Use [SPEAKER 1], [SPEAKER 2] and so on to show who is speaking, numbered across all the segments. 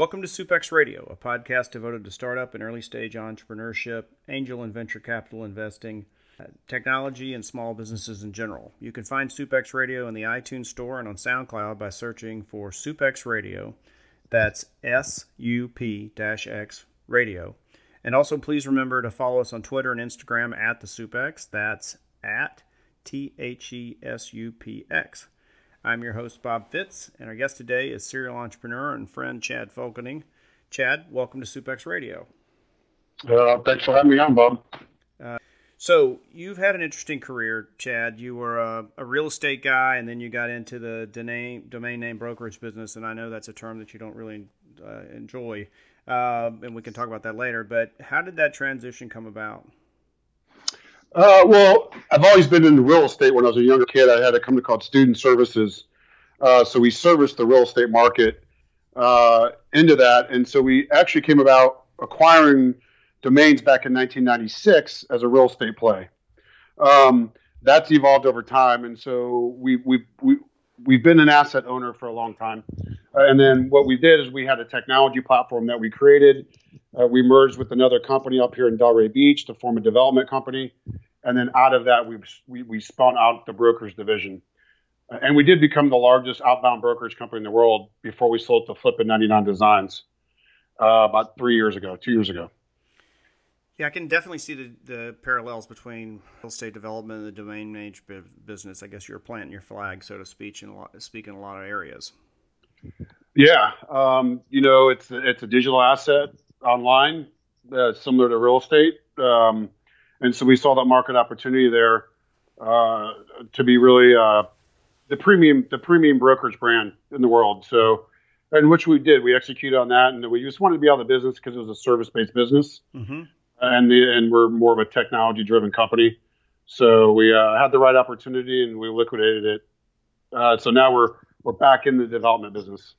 [SPEAKER 1] Welcome to SUPEX Radio, a podcast devoted to startup and early stage entrepreneurship, angel and venture capital investing, uh, technology, and small businesses in general. You can find SUPEX Radio in the iTunes Store and on SoundCloud by searching for SUPEX Radio. That's S U P X Radio. And also, please remember to follow us on Twitter and Instagram at the SUPEX. That's at T H E S U P X. I'm your host, Bob Fitz, and our guest today is serial entrepreneur and friend Chad Folkening. Chad, welcome to SUPEX Radio.
[SPEAKER 2] Uh, thanks for having me on, Bob.
[SPEAKER 1] Uh, so, you've had an interesting career, Chad. You were a, a, real estate guy, and then you got into the domain, domain name brokerage business, and I know that's a term that you don't really uh, enjoy, uh, and we can talk about that later. But how did that transition come about?
[SPEAKER 2] Uh, well, I've always been in real estate. When I was a younger kid, I had a company called Student Services. Uh, so we serviced the real estate market uh, into that. And so we actually came about acquiring domains back in 1996 as a real estate play. Um, that's evolved over time. And so we, we, we, we've been an asset owner for a long time. Uh, and then what we did is we had a technology platform that we created. Uh, we merged with another company up here in Delray Beach to form a development company. And then out of that, we, we, we spun out the brokers division. Uh, and we did become the largest outbound brokerage company in the world before we sold to Flippa and 99 Designs uh, about three years ago, two years ago.
[SPEAKER 1] Yeah, I can definitely see the, the parallels between real estate development and the domain name business. I guess you're planting your flag, so to speak, in a lot, speak in a lot of areas.
[SPEAKER 2] Yeah, um, you know, it's it's a digital asset online, uh, similar to real estate, um, and so we saw that market opportunity there uh, to be really uh, the premium the premium brokerage brand in the world. So, and which we did, we executed on that, and we just wanted to be out of the business because it was a service based business. Mm-hmm and the, and we're more of a technology driven company. So we uh, had the right opportunity and we liquidated it. Uh, so now we're we're back in the development business.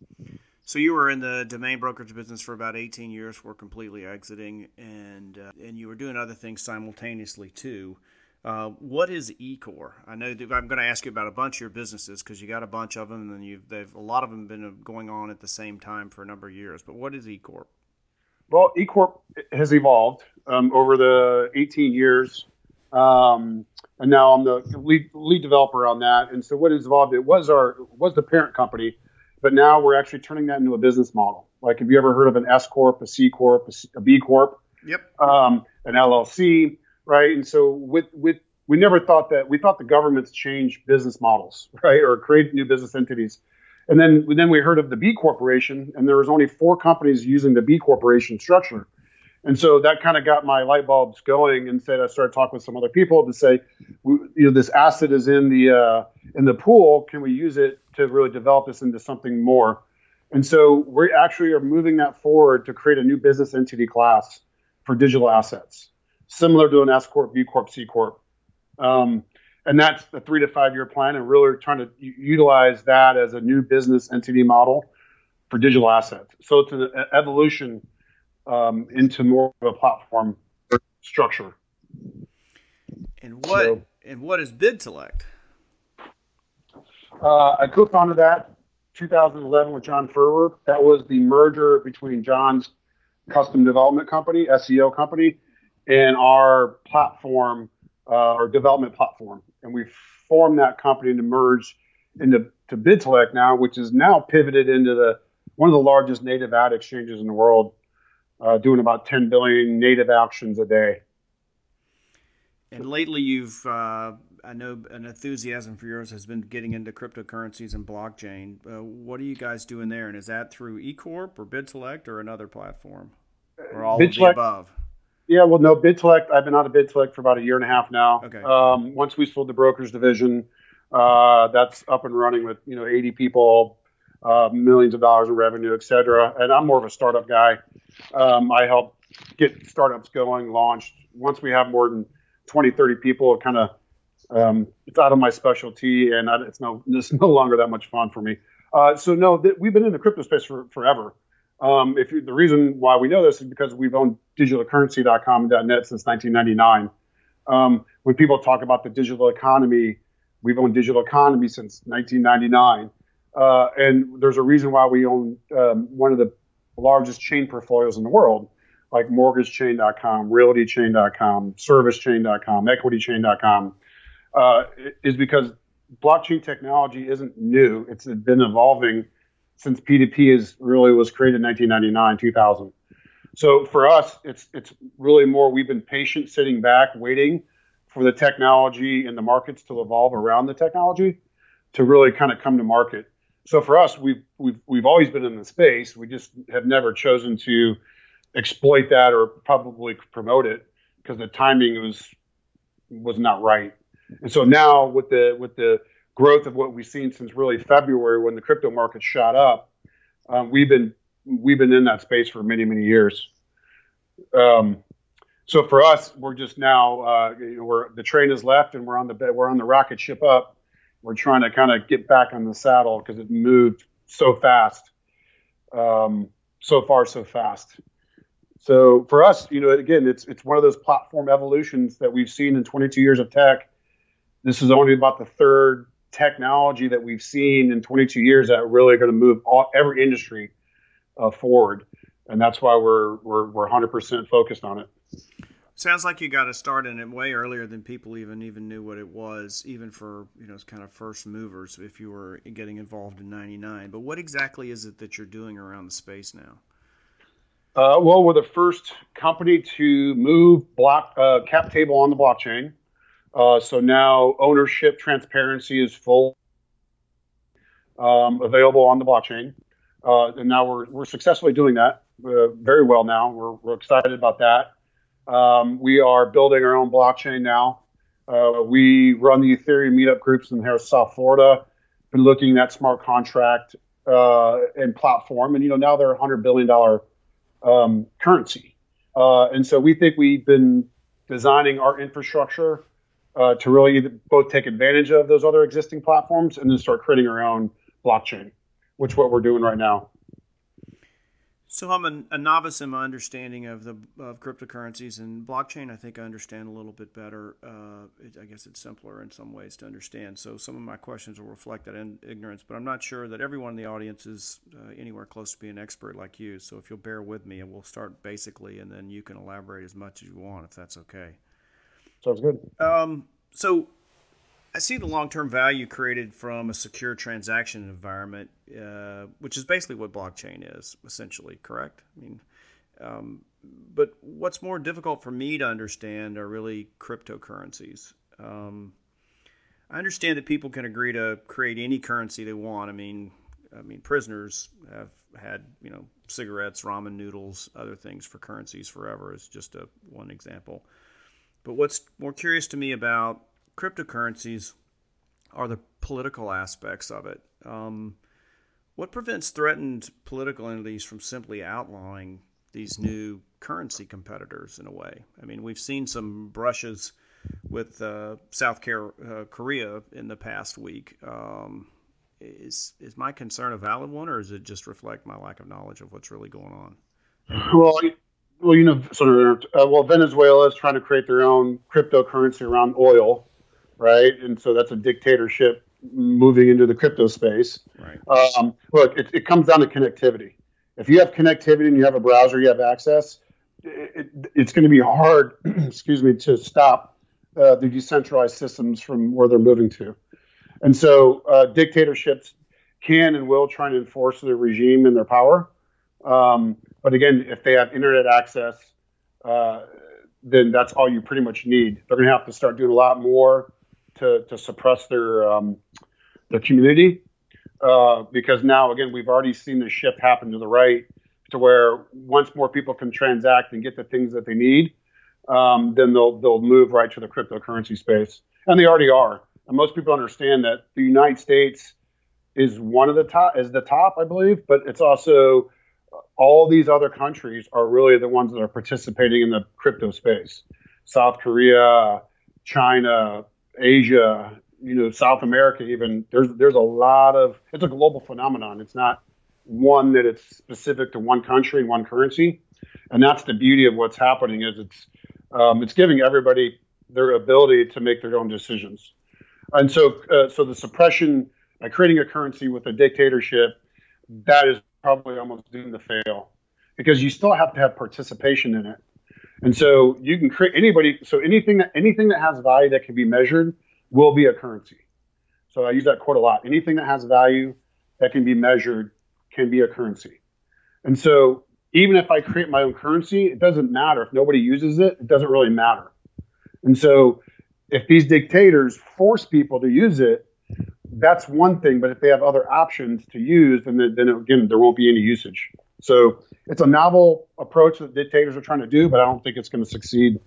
[SPEAKER 1] So you were in the domain brokerage business for about 18 years before completely exiting, and uh, and you were doing other things simultaneously too. Uh, what is eCorp? I know I'm going to ask you about a bunch of your businesses because you got a bunch of them, and you've they've a lot of them been going on at the same time for a number of years. But what is eCorp?
[SPEAKER 2] Well, eCorp has evolved um, over the 18 years, um, and now I'm the lead, lead developer on that. And so, what has evolved? It was our was the parent company, but now we're actually turning that into a business model. Like, have you ever heard of an S corp, a C corp, a, C, a B corp?
[SPEAKER 1] Yep.
[SPEAKER 2] Um, an LLC, right? And so, with with we never thought that we thought the governments change business models, right, or create new business entities. And then, then we heard of the B Corporation, and there was only four companies using the B Corporation structure. And so that kind of got my light bulbs going. And said I started talking with some other people to say, you know, this asset is in the uh, in the pool. Can we use it to really develop this into something more? And so we actually are moving that forward to create a new business entity class for digital assets, similar to an S corp, B corp, C corp. Um, and that's the three to five year plan and really trying to utilize that as a new business entity model for digital assets. So it's an evolution um, into more of a platform structure.
[SPEAKER 1] And what so, and what is BidSelect
[SPEAKER 2] uh, i co-founded that 2011 with john furwer. That was the merger between john's custom development company seo company and our platform uh, our development platform and we formed that company to merge into to BidSelect now, which is now pivoted into the one of the largest native ad exchanges in the world, uh, doing about 10 billion native auctions a day.
[SPEAKER 1] And lately, you've uh, I know an enthusiasm for yours has been getting into cryptocurrencies and blockchain. Uh, what are you guys doing there? And is that through eCorp or BidSelect or another platform, or all of the above?
[SPEAKER 2] Yeah, well, no, BidSelect. I've been out of BidSelect for about a year and a half now. Okay. Um, once we sold the brokers division, uh, that's up and running with you know 80 people, uh, millions of dollars in revenue, et cetera. And I'm more of a startup guy. Um, I help get startups going, launched. Once we have more than 20, 30 people, it kind of um, it's out of my specialty, and it's no it's no longer that much fun for me. Uh, so no, th- we've been in the crypto space for forever. Um, if you, the reason why we know this is because we've owned digitalcurrency.com and .net since 1999. Um, when people talk about the digital economy, we've owned digital economy since 1999. Uh, and there's a reason why we own um, one of the largest chain portfolios in the world, like mortgagechain.com, realtychain.com, servicechain.com, equitychain.com, uh, is because blockchain technology isn't new. It's been evolving since P2P is really was created in 1999, 2000. So for us, it's it's really more we've been patient, sitting back, waiting for the technology and the markets to evolve around the technology to really kind of come to market. So for us, we've we've we've always been in the space. We just have never chosen to exploit that or probably promote it because the timing was was not right. And so now with the with the growth of what we've seen since really February when the crypto market shot up, um, we've been we've been in that space for many many years. Um, so for us, we're just now uh, we're the train has left and we're on the we're on the rocket ship up. We're trying to kind of get back on the saddle because it moved so fast, um, so far so fast. So for us, you know, again, it's it's one of those platform evolutions that we've seen in 22 years of tech. This is only about the third technology that we've seen in 22 years that really are going to move all, every industry uh, forward, and that's why we're we're we're 100% focused on it.
[SPEAKER 1] Sounds like you got to start in it way earlier than people even even knew what it was, even for you know kind of first movers. If you were getting involved in '99, but what exactly is it that you're doing around the space now?
[SPEAKER 2] Uh, well, we're the first company to move block uh, cap table on the blockchain. Uh, so now ownership transparency is full um, available on the blockchain, uh, and now we're we're successfully doing that uh, very well. Now we're we're excited about that. Um, we are building our own blockchain now. Uh, we run the Ethereum meetup groups in here, South Florida. Been looking at smart contract uh, and platform, and you know now they're a hundred billion dollar um, currency, uh, and so we think we've been designing our infrastructure uh, to really both take advantage of those other existing platforms and then start creating our own blockchain, which is what we're doing right now.
[SPEAKER 1] So I'm a, a, novice in my understanding of the of cryptocurrencies and blockchain. I think I understand a little bit better. Uh, it, I guess it's simpler in some ways to understand. So some of my questions will reflect that in ignorance, but I'm not sure that everyone in the audience is uh, anywhere close to being an expert like you. So if you'll bear with me, and we'll start basically, and then you can elaborate as much as you want, if that's okay.
[SPEAKER 2] Sounds good.
[SPEAKER 1] Um, so I see the long term value created from a secure transaction environment, uh, which is basically what blockchain is, essentially, correct? I mean, um, but what's more difficult for me to understand are really cryptocurrencies. Um, I understand that people can agree to create any currency they want. I mean, I mean, prisoners have had you know cigarettes, ramen noodles, other things for currencies forever. Is just a one example. But what's more curious to me about cryptocurrencies are the political aspects of it. Um, what prevents threatened political entities from simply outlawing these new currency competitors in a way? I mean, we've seen some brushes with uh, South uh, Korea in the past week. Um, is is my concern a valid one, or does it just reflect my lack of knowledge of what's really going on?
[SPEAKER 2] Well, well, you know, sort of. Uh, well, Venezuela is trying to create their own cryptocurrency around oil, right? And so that's a dictatorship moving into the crypto space.
[SPEAKER 1] Right.
[SPEAKER 2] Um, look, it, it, comes down to connectivity. If you have connectivity and you have a browser, you have access. It, it, it's going to be hard, excuse me, to stop uh, the decentralized systems from where they're moving to. And so uh, dictatorships can and will try and enforce their regime and their power. Um, but again, if they have internet access, uh, then that's all you pretty much need. They're going to have to start doing a lot more to, to suppress their um, their community uh, because now again we've already seen the shift happen to the right to where once more people can transact and get the things that they need, um, then they'll they'll move right to the cryptocurrency space, and they already are. And most people understand that the United States is one of the top is the top, I believe, but it's also all these other countries are really the ones that are participating in the crypto space. South Korea, China, Asia, you know, South America, even there's there's a lot of it's a global phenomenon. It's not one that it's specific to one country and one currency, and that's the beauty of what's happening is it's um, it's giving everybody their ability to make their own decisions, and so uh, so the suppression by creating a currency with a dictatorship that is probably almost doomed to fail. because you still have to have participation in it. And so you can create anybody. So anything that anything that has value that can be measured will be a currency. So I use that quote a lot. Anything that has value that can be measured can be a currency. And so even if I create my own currency, it doesn't matter. If nobody uses it, it doesn't really matter. And so if these dictators force people to use it, that's one thing. But if they have other options to use, then, then again, there won't be any usage. So it's a novel approach that dictators are trying to do, but I don't think it's going to succeed.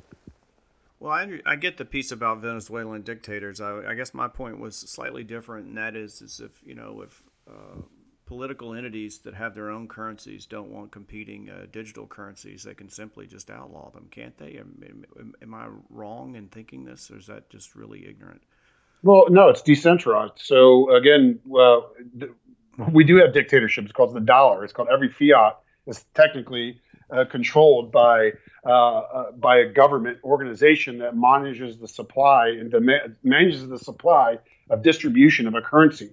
[SPEAKER 1] Well, I, I get the piece about Venezuelan dictators. I, I, guess my point was slightly different, and that is, is if you know if uh, political entities that have their own currencies don't want competing uh, digital currencies, they can simply just outlaw them, can't they? Am, am, am, I wrong in thinking this, or is that just really ignorant?
[SPEAKER 2] Well, no, it's decentralized. So again, well, we do have dictatorships. It's called the dollar. It's called every fiat is technically uh, controlled by uh, uh, by a government organization that manages the supply and manages the supply of distribution of a currency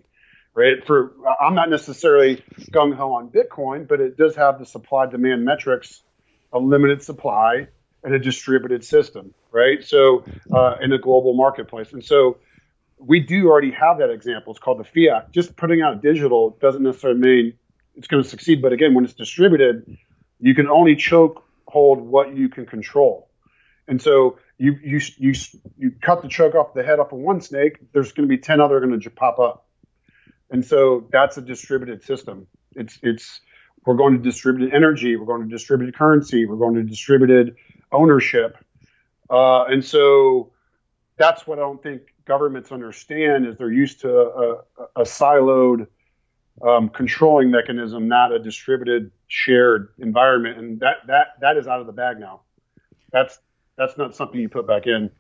[SPEAKER 2] right? For I'm not necessarily gung ho on Bitcoin, but it does have the supply demand metrics, a limited supply and a distributed system, right? So uh, in a global marketplace, and so we do already have that example. It's called the fiat. Just putting out digital doesn't necessarily mean it's going to succeed. But again, when it's distributed, you can only choke hold what you can control. And so you you you you cut the choke off the head off of one snake. There's going to be ten other going to pop up. And so that's a distributed system. It's it's we're going to distributed energy, we're going to distributed currency, we're going to distributed ownership, uh, and so that's what I don't think governments understand is they're used to a, a, siloed um, controlling mechanism, not a distributed shared environment, and that that that is out of the bag now. That's that's not something you put back in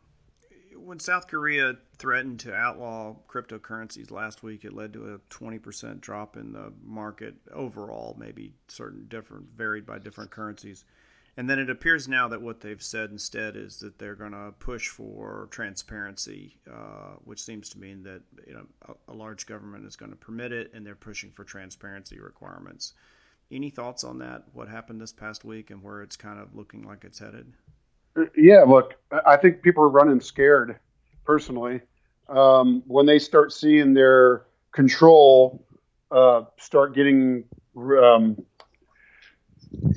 [SPEAKER 1] when South Korea threatened to outlaw cryptocurrencies last week, it led to a 20% drop in the market overall, maybe certain different, varied by different currencies. And then it appears now that what they've said instead is that they're going to push for transparency, uh, which seems to mean that you know a, a large government is going to permit it, and they're pushing for transparency requirements. Any thoughts on that? What happened this past week and where it's kind of looking like it's headed?
[SPEAKER 2] Yeah, look, I think people are running scared personally um, when they start seeing their control uh, start getting um,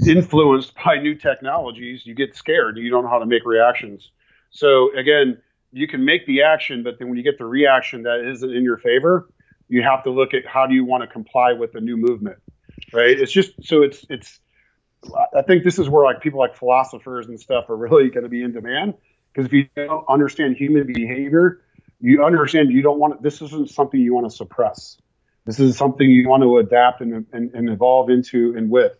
[SPEAKER 2] influenced by new technologies. You get scared. You don't know how to make reactions. So again, you can make the action, but then when you get the reaction that isn't in your favor, you have to look at how do you want to comply with the new movement, right? It's just so it's it's I think this is where like people like philosophers and stuff are really going to be in demand because if you don't understand human behavior, you understand you don't want this isn't something you want to suppress. This is something you want to adapt and, and, and evolve into and with.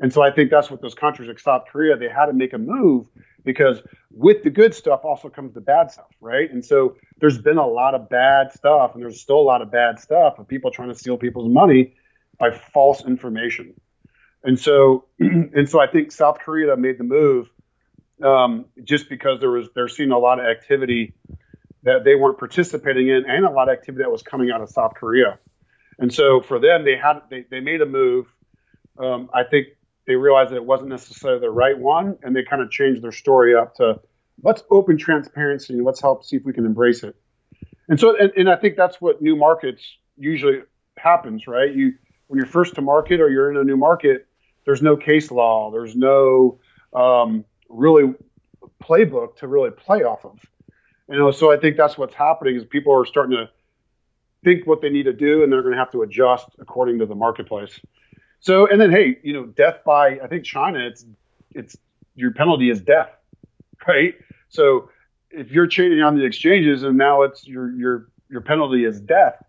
[SPEAKER 2] And so I think that's what those countries like South Korea, they had to make a move because with the good stuff also comes the bad stuff, right? And so there's been a lot of bad stuff and there's still a lot of bad stuff of people trying to steal people's money by false information. And so, and so I think South Korea made the move um, just because there was they're seeing a lot of activity that they weren't participating in, and a lot of activity that was coming out of South Korea. And so for them, they had they, they made a move. Um, I think they realized that it wasn't necessarily the right one, and they kind of changed their story up to let's open transparency and let's help see if we can embrace it. And so, and, and I think that's what new markets usually happens, right? You when you're first to market or you're in a new market, there's no case law, there's no um, really playbook to really play off of. You know, so I think that's what's happening is people are starting to think what they need to do, and they're going to have to adjust according to the marketplace. So, and then hey, you know, death by I think China, it's it's your penalty is death, right? So if you're trading on the exchanges and now it's your your your penalty is death,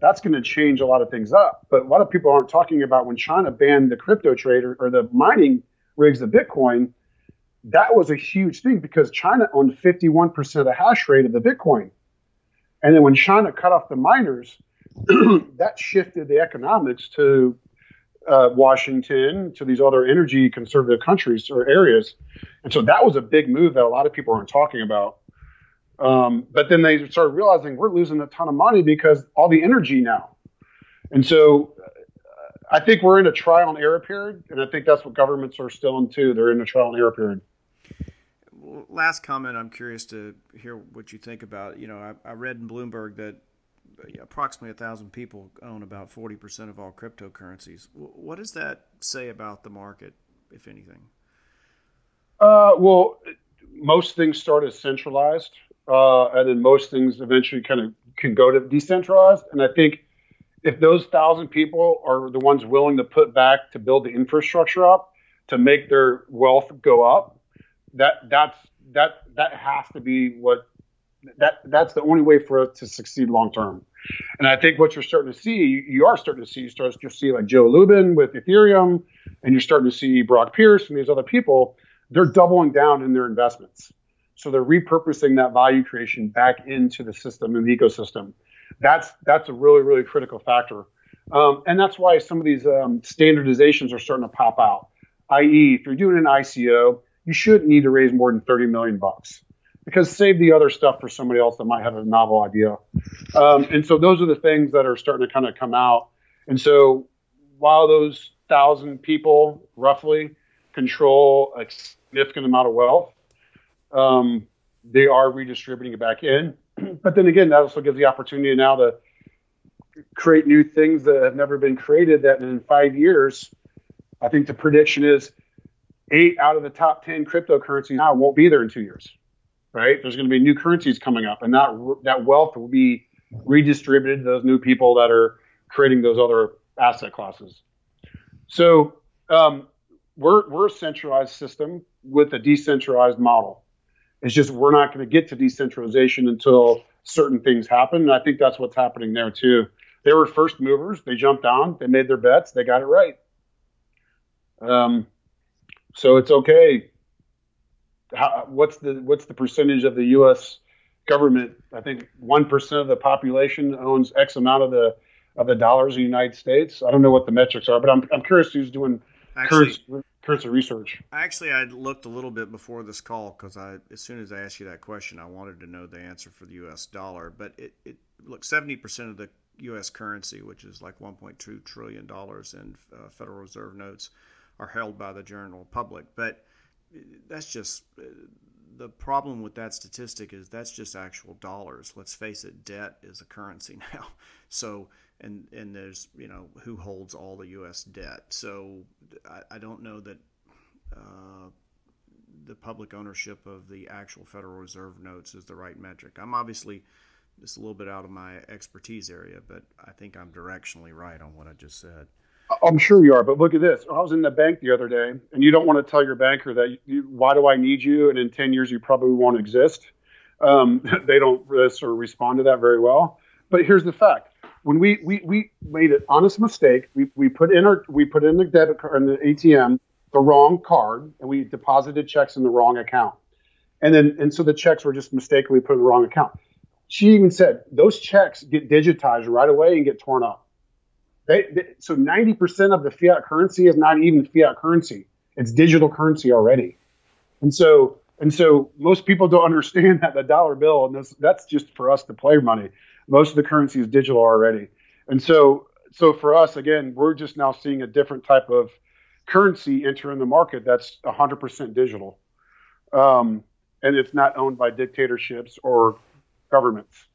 [SPEAKER 2] that's going to change a lot of things up. But a lot of people aren't talking about when China banned the crypto trader or the mining rigs of Bitcoin. That was a huge thing because China owned 51% of the hash rate of the Bitcoin. And then when China cut off the miners, that shifted the economics to uh, Washington, to these other energy conservative countries or areas. And so that was a big move that a lot of people aren't talking about. Um, but then they started realizing we're losing a ton of money because all the energy now. And so I think we're in a trial and error period, and I think that's what governments are still in too. They're in a trial and error period.
[SPEAKER 1] Last comment. I'm curious to hear what you think about. You know, I, I read in Bloomberg that approximately a thousand people own about 40% of all cryptocurrencies. What does that say about the market, if anything?
[SPEAKER 2] Uh, well, most things start as centralized, uh, and then most things eventually kind of can go to decentralized. And I think if those thousand people are the ones willing to put back to build the infrastructure up to make their wealth go up, that that's that that has to be what that that's the only way for us to succeed long term. And I think what you're starting to see, you, are starting to see, you start to see like Joe Lubin with Ethereum, and you're starting to see Brock Pierce and these other people. They're doubling down in their investments. So they're repurposing that value creation back into the system and the ecosystem. That's that's a really really critical factor, um, and that's why some of these um, standardizations are starting to pop out. I.e., if you're doing an ICO, you shouldn't need to raise more than 30 million bucks because save the other stuff for somebody else that might have a novel idea. Um, and so those are the things that are starting to kind of come out. And so while those thousand people roughly control a significant amount of wealth, um, they are redistributing it back in. But then again, that also gives the opportunity now to create new things that have never been created. That in five years, I think the prediction is eight out of the top 10 cryptocurrencies now won't be there in two years right? There's going to be new currencies coming up, and that that wealth will be redistributed to those new people that are creating those other asset classes. So um, we're we're a centralized system with a decentralized model. It's just we're not going to get to decentralization until certain things happen, and I think that's what's happening there too. They were first movers. They jumped on. They made their bets. They got it right. Um, so it's okay how, what's the what's the percentage of the U.S. government? I think one percent of the population owns X amount of the of the dollars in the United States. I don't know what the metrics are, but I'm I'm curious who's doing actually, currency, currency research.
[SPEAKER 1] Actually, I looked a little bit before this call because I as soon as I asked you that question, I wanted to know the answer for the U.S. dollar. But it, it look seventy percent of the U.S. currency, which is like 1.2 trillion dollars in uh, Federal Reserve notes, are held by the general public, but that's just the problem with that statistic is that's just actual dollars. Let's face it, debt is a currency now. So and and there's you know who holds all the U.S. debt. So I, I don't know that uh, the public ownership of the actual Federal Reserve notes is the right metric. I'm obviously just a little bit out of my expertise area, but I think I'm directionally right on what I just said.
[SPEAKER 2] I'm sure you are, but look at this. I was in the bank the other day, and you don't want to tell your banker that you, why do I need you, and in 10 years you probably won't exist. Um, they don't sort of respond to that very well. But here's the fact: when we we, we made an honest mistake, we, we put in our we put in the debit card in the ATM the wrong card, and we deposited checks in the wrong account, and then and so the checks were just mistakenly put in the wrong account. She even said those checks get digitized right away and get torn up. They, they, so 90% of the fiat currency is not even fiat currency. It's digital currency already. And so, and so most people don't understand that the dollar bill, and this, that's just for us to play money. Most of the currency is digital already. And so, so for us, again, we're just now seeing a different type of currency enter in the market that's 100% digital. Um, and it's not owned by dictatorships or governments.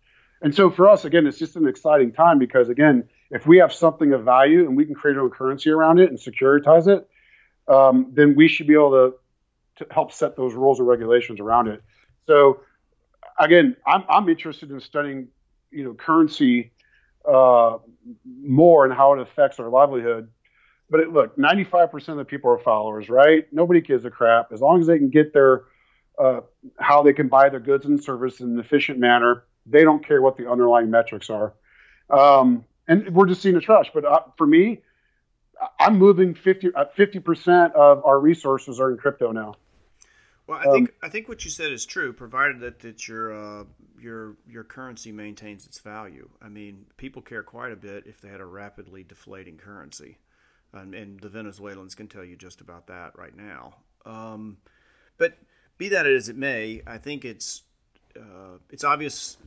[SPEAKER 2] And so for us, again, it's just an exciting time because, again, if we have something of value and we can create our own currency around it and securitize it, um, then we should be able to, to help set those rules or regulations around it. So, again, I'm, I'm interested in studying, you know, currency uh, more and how it affects our livelihood. But it, look, 95% of the people are followers, right? Nobody gives a crap as long as they can get their uh, how they can buy their goods and services in an efficient manner. They don't care what the underlying metrics are. Um, and we're just seeing the trash. But uh, for me, I'm moving 50 uh, percent of our resources are in crypto now.
[SPEAKER 1] Well, I think um, I think what you said is true, provided that, that your uh, your your currency maintains its value. I mean, people care quite a bit if they had a rapidly deflating currency, and, and the Venezuelans can tell you just about that right now. Um, but be that as it may, I think it's uh, it's obvious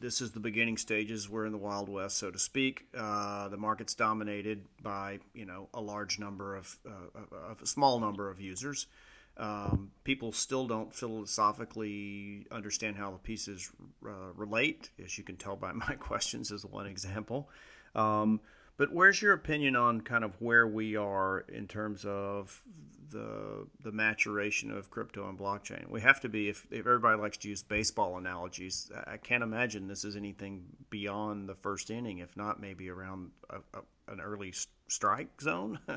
[SPEAKER 1] this is the beginning stages. We're in the Wild West, so to speak. Uh, the market's dominated by you know a large number of, uh, of a small number of users. Um, people still don't philosophically understand how the pieces uh, relate, as you can tell by my questions, as one example. Um, but where's your opinion on kind of where we are in terms of the the maturation of crypto and blockchain? We have to be if, if everybody likes to use baseball analogies. I can't imagine this is anything beyond the first inning, if not maybe around a, a, an early strike zone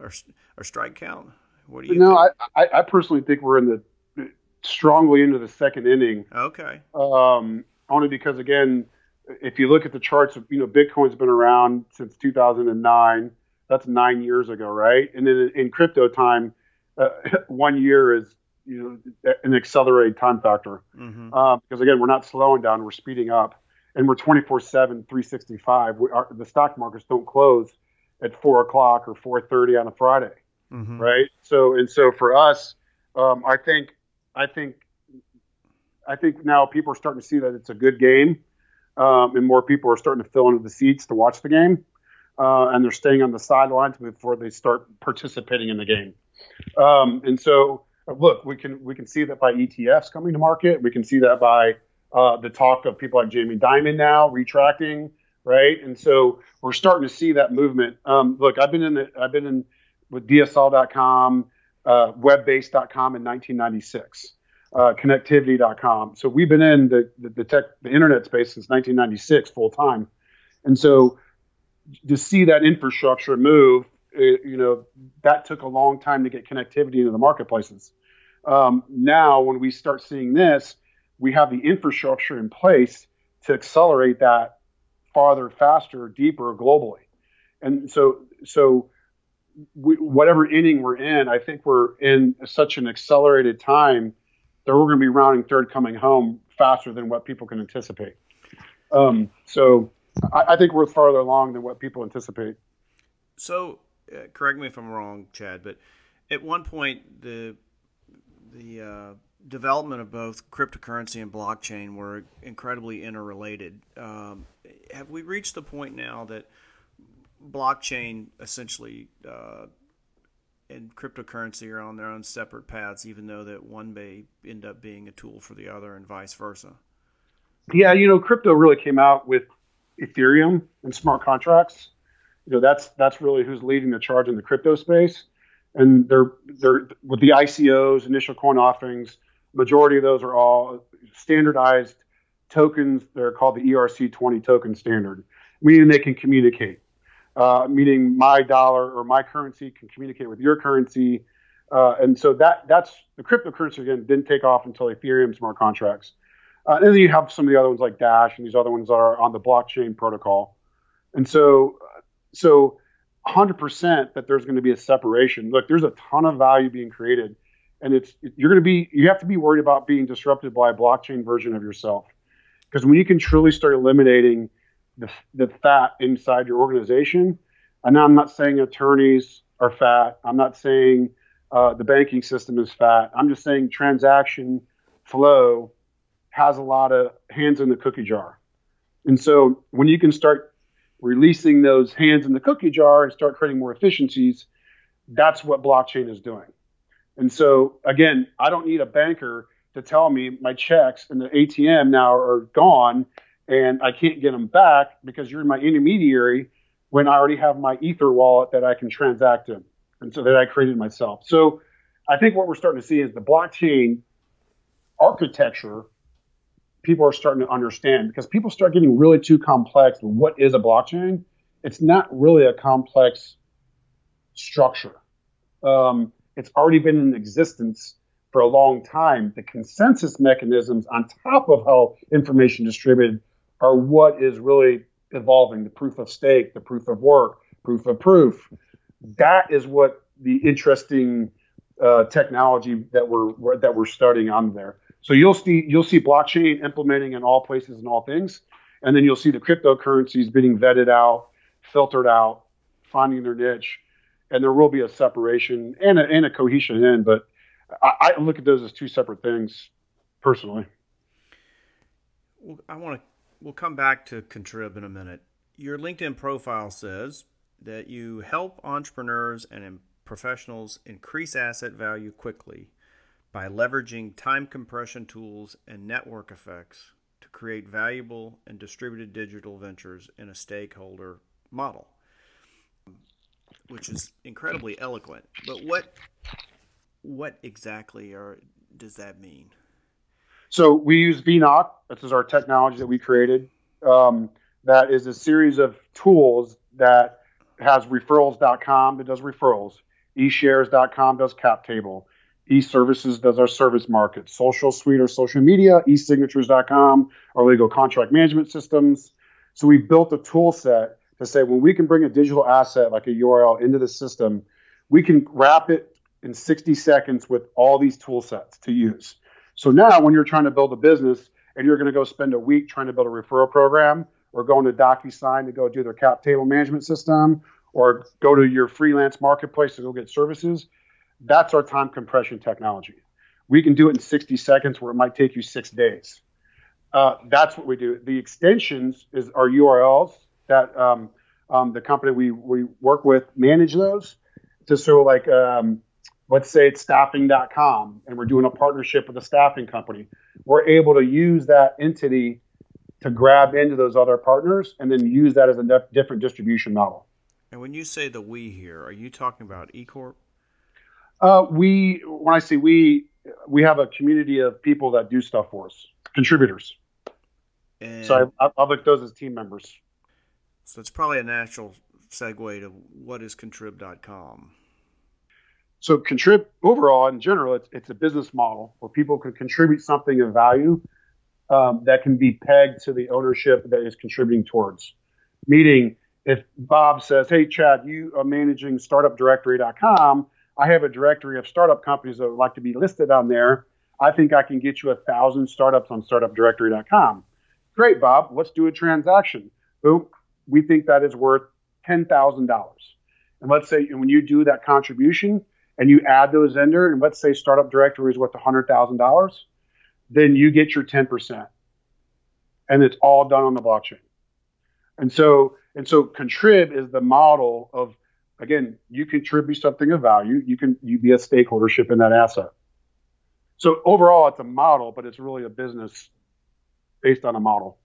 [SPEAKER 1] or, or strike count. What do you?
[SPEAKER 2] No, I, I personally think we're in the strongly into the second inning.
[SPEAKER 1] Okay.
[SPEAKER 2] Um, only because again if you look at the charts, you know, Bitcoin's been around since 2009. That's nine years ago, right? And then in crypto time, uh, one year is you know an accelerated time factor mm-hmm. uh, because again, we're not slowing down, we're speeding up, and we're 24/7, 365. We the stock markets don't close at four o'clock or 4:30 on a Friday, mm-hmm. right? So and so for us, um, I think I think I think now people are starting to see that it's a good game um, and more people are starting to fill into the seats to watch the game, uh, and they're staying on the sidelines before they start participating in the game. Um, and so, look, we can we can see that by ETFs coming to market. We can see that by uh, the talk of people like Jamie Dimon now retracting, right? And so we're starting to see that movement. Um, look, I've been in the, I've been in with DSL.com, uh, Webbase.com in 1996 uh, connectivity.com. So we've been in the, the, the, tech, the internet space since 1996 full time. And so to see that infrastructure move, it, uh, you know, that took a long time to get connectivity into the marketplaces. Um, now, when we start seeing this, we have the infrastructure in place to accelerate that farther, faster, deeper globally. And so, so we, whatever inning we're in, I think we're in such an accelerated time that we're going to be rounding third coming home faster than what people can anticipate. Um, so I, I, think we're farther along than what people anticipate.
[SPEAKER 1] So, uh, correct me if I'm wrong, Chad, but at one point the the uh, development of both cryptocurrency and blockchain were incredibly interrelated. Um, have we reached the point now that blockchain essentially uh, and cryptocurrency are on their own separate paths, even though that one may end up being a tool for the other, and vice versa.
[SPEAKER 2] Yeah, you know, crypto really came out with Ethereum and smart contracts. You know, that's that's really who's leading the charge in the crypto space, and they're they're with the ICOs, initial coin offerings. Majority of those are all standardized tokens. They're called the ERC20 token standard, meaning they can communicate uh, meaning my dollar or my currency can communicate with your currency. Uh, and so that that's the cryptocurrency again didn't take off until Ethereum smart contracts. Uh, and then you have some of the other ones like Dash and these other ones that are on the blockchain protocol. And so, so 100% that there's going to be a separation. Look, there's a ton of value being created, and it's you're going to be you have to be worried about being disrupted by a blockchain version of yourself, because when you can truly start eliminating the, the fat inside your organization. And I'm not saying attorneys are fat. I'm not saying uh, the banking system is fat. I'm just saying transaction flow has a lot of hands in the cookie jar. And so when you can start releasing those hands in the cookie jar and start creating more efficiencies, that's what blockchain is doing. And so again, I don't need a banker to tell me my checks and the ATM now are gone and I can't get them back because you're my intermediary when I already have my Ether wallet that I can transact in, and so that I created myself. So I think what we're starting to see is the blockchain architecture. People are starting to understand because people start getting really too complex. What is a blockchain? It's not really a complex structure. Um, it's already been in existence for a long time. The consensus mechanisms on top of how information distributed are what is really evolving the proof of stake, the proof of work, proof of proof. That is what the interesting uh, technology that we're that we're studying on there. So you'll see you'll see blockchain implementing in all places and all things, and then you'll see the cryptocurrencies being vetted out, filtered out, finding their niche, and there will be a separation and a, and a cohesion in. But I, I look at those as two separate things, personally
[SPEAKER 1] I want to. We'll come back to Contrib in a minute. Your LinkedIn profile says that you help entrepreneurs and professionals increase asset value quickly by leveraging time compression tools and network effects to create valuable and distributed digital ventures in a stakeholder model, which is incredibly eloquent. But what what exactly are, does that mean?
[SPEAKER 2] So we use VNOC. This is our technology that we created. Um, that is a series of tools that has referrals.com that does referrals, eShares.com does cap table, eServices does our service market, Social Suite or social media, eSignatures.com our legal contract management systems. So we built a tool set to say when we can bring a digital asset like a URL into the system, we can wrap it in 60 seconds with all these tool sets to use. So now when you're trying to build a business and you're going to go spend a week trying to build a referral program or going to DocuSign to go do their cap table management system or go to your freelance marketplace to go get services, that's our time compression technology. We can do it in 60 seconds where it might take you six days. Uh, that's what we do. The extensions is our URLs that um, um, the company we, we work with manage those. To so like um, let's say it's staffing.com and we're doing a partnership with a staffing company. We're able to use that entity to grab into those other partners and then use that as a def- different distribution model.
[SPEAKER 1] And when you say the we here, are you talking about eCorp?
[SPEAKER 2] Uh, we, when I say we, we have a community of people that do stuff for us, contributors. And so I, I look those as team members.
[SPEAKER 1] So it's probably a natural segue to what is contrib.com.
[SPEAKER 2] So contrib overall in general, it's, it's a business model where people can contribute something of value um, that can be pegged to the ownership that is contributing towards. Meaning, if Bob says, "Hey, Chad, you are managing StartupDirectory.com. I have a directory of startup companies that would like to be listed on there. I think I can get you a thousand startups on StartupDirectory.com." Great, Bob. Let's do a transaction. Boom. We think that is worth ten thousand dollars. And let's say and when you do that contribution and you add those in there, and let's say Startup Directory is worth hundred thousand dollars, then you get your ten percent, and it's all done on the blockchain. And so and so Contrib is the model of again, you contribute something of value, you can you be a stakeholdership in that asset. So overall, it's a model, but it's really a business based on a model.